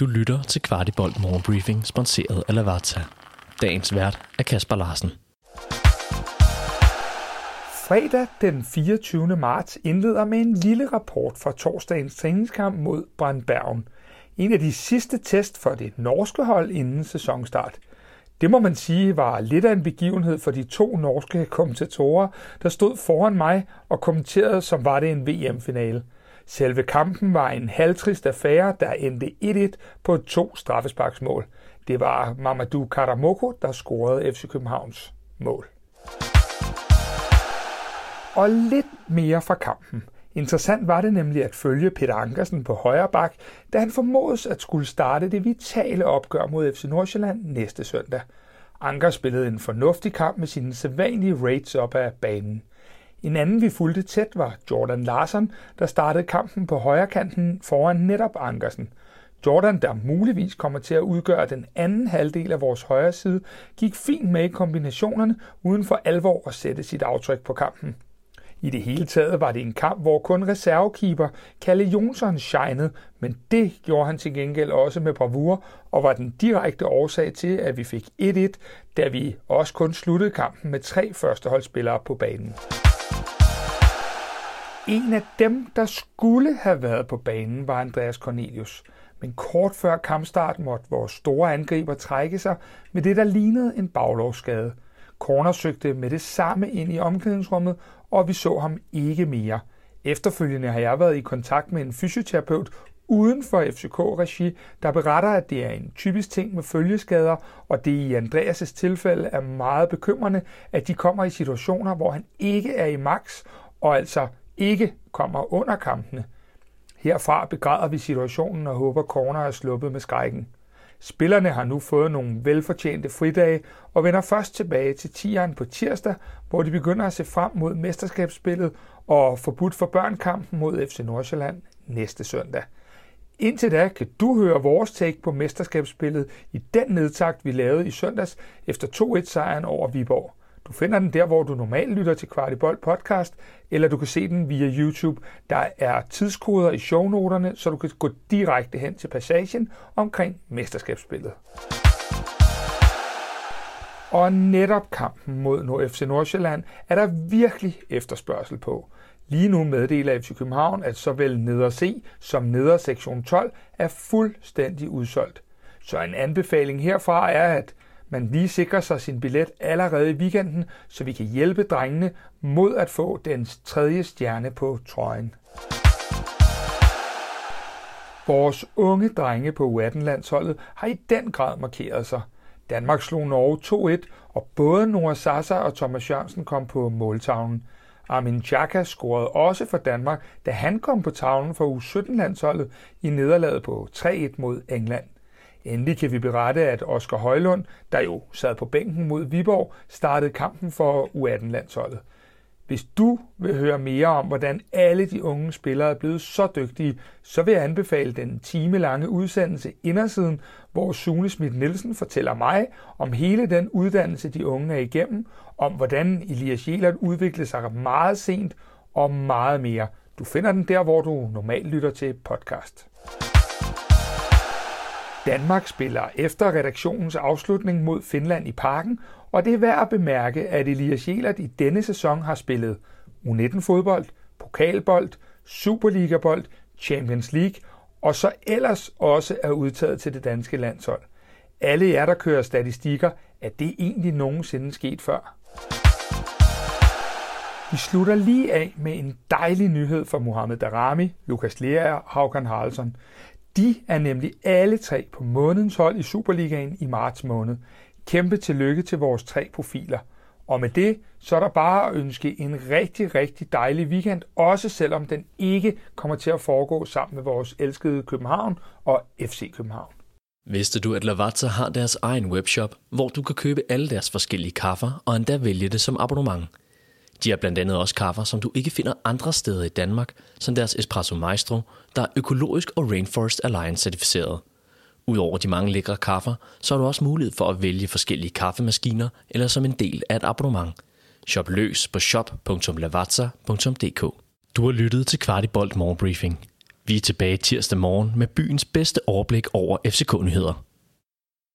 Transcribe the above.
Du lytter til Kvartibolt Morgenbriefing, sponsoreret af Lavazza. Dagens vært er Kasper Larsen. Fredag den 24. marts indleder med en lille rapport fra torsdagens træningskamp mod Brandbergen. En af de sidste test for det norske hold inden sæsonstart. Det må man sige var lidt af en begivenhed for de to norske kommentatorer, der stod foran mig og kommenterede, som var det en VM-finale. Selve kampen var en halvtrist affære, der endte 1-1 på to straffesparksmål. Det var Mamadou Karamoko, der scorede FC Københavns mål. Og lidt mere fra kampen. Interessant var det nemlig at følge Peter Ankersen på højre bak, da han formodes at skulle starte det vitale opgør mod FC Nordsjælland næste søndag. Anker spillede en fornuftig kamp med sine sædvanlige raids op ad banen. En anden, vi fulgte tæt, var Jordan Larsen, der startede kampen på højre kanten foran netop Ankersen. Jordan, der muligvis kommer til at udgøre den anden halvdel af vores højre side, gik fint med i kombinationerne uden for alvor at sætte sit aftryk på kampen. I det hele taget var det en kamp, hvor kun reservekeeper Kalle Jonsson shinede, men det gjorde han til gengæld også med bravur og var den direkte årsag til, at vi fik 1-1, da vi også kun sluttede kampen med tre førsteholdsspillere på banen. En af dem, der skulle have været på banen, var Andreas Cornelius. Men kort før kampstart måtte vores store angriber trække sig med det, der lignede en baglovsskade. Corner søgte med det samme ind i omklædningsrummet, og vi så ham ikke mere. Efterfølgende har jeg været i kontakt med en fysioterapeut uden for FCK-regi, der beretter, at det er en typisk ting med følgeskader, og det i Andreas' tilfælde er meget bekymrende, at de kommer i situationer, hvor han ikke er i max, og altså ikke kommer under kampene. Herfra begræder vi situationen og håber, corner er sluppet med skrækken. Spillerne har nu fået nogle velfortjente fridage og vender først tilbage til tieren på tirsdag, hvor de begynder at se frem mod mesterskabsspillet og forbudt for børnkampen mod FC Nordsjælland næste søndag. Indtil da kan du høre vores take på mesterskabsspillet i den nedtakt, vi lavede i søndags efter 2-1-sejren over Viborg. Du finder den der, hvor du normalt lytter til Kvartibold podcast, eller du kan se den via YouTube. Der er tidskoder i shownoterne, så du kan gå direkte hen til passagen omkring mesterskabsspillet. Og netop kampen mod Nord FC Nordsjælland er der virkelig efterspørgsel på. Lige nu meddeler FC København, at såvel neder C som neder sektion 12 er fuldstændig udsolgt. Så en anbefaling herfra er, at man lige sikrer sig sin billet allerede i weekenden, så vi kan hjælpe drengene mod at få den tredje stjerne på trøjen. Vores unge drenge på U18-landsholdet har i den grad markeret sig. Danmark slog Norge 2-1, og både Nora Sasa og Thomas Jørgensen kom på måltavlen. Armin Chaka scorede også for Danmark, da han kom på tavlen for U17-landsholdet i nederlaget på 3-1 mod England. Endelig kan vi berette, at Oscar Højlund, der jo sad på bænken mod Viborg, startede kampen for U18-landsholdet. Hvis du vil høre mere om, hvordan alle de unge spillere er blevet så dygtige, så vil jeg anbefale den timelange udsendelse Indersiden, hvor Sune Schmidt Nielsen fortæller mig om hele den uddannelse, de unge er igennem, om hvordan Elias Jelert udviklede sig meget sent og meget mere. Du finder den der, hvor du normalt lytter til podcast. Danmark spiller efter redaktionens afslutning mod Finland i parken, og det er værd at bemærke, at Elias Jelert i denne sæson har spillet U19-fodbold, pokalbold, Superliga-bold, Champions League, og så ellers også er udtaget til det danske landshold. Alle jer, der kører statistikker, er det egentlig nogensinde sket før. Vi slutter lige af med en dejlig nyhed for Mohamed Darami, Lukas Lea og Haukan Haraldsson. De er nemlig alle tre på månedens hold i Superligaen i marts måned. Kæmpe tillykke til vores tre profiler. Og med det, så er der bare at ønske en rigtig, rigtig dejlig weekend, også selvom den ikke kommer til at foregå sammen med vores elskede København og FC København. Vidste du, at Lavazza har deres egen webshop, hvor du kan købe alle deres forskellige kaffer og endda vælge det som abonnement? De har blandt andet også kaffer, som du ikke finder andre steder i Danmark, som deres Espresso Maestro, der er økologisk og Rainforest Alliance certificeret. Udover de mange lækre kaffer, så har du også mulighed for at vælge forskellige kaffemaskiner eller som en del af et abonnement. Shop løs på shop.lavazza.dk Du har lyttet til Kvartibolt Morgenbriefing. Vi er tilbage tirsdag morgen med byens bedste overblik over FCK-nyheder.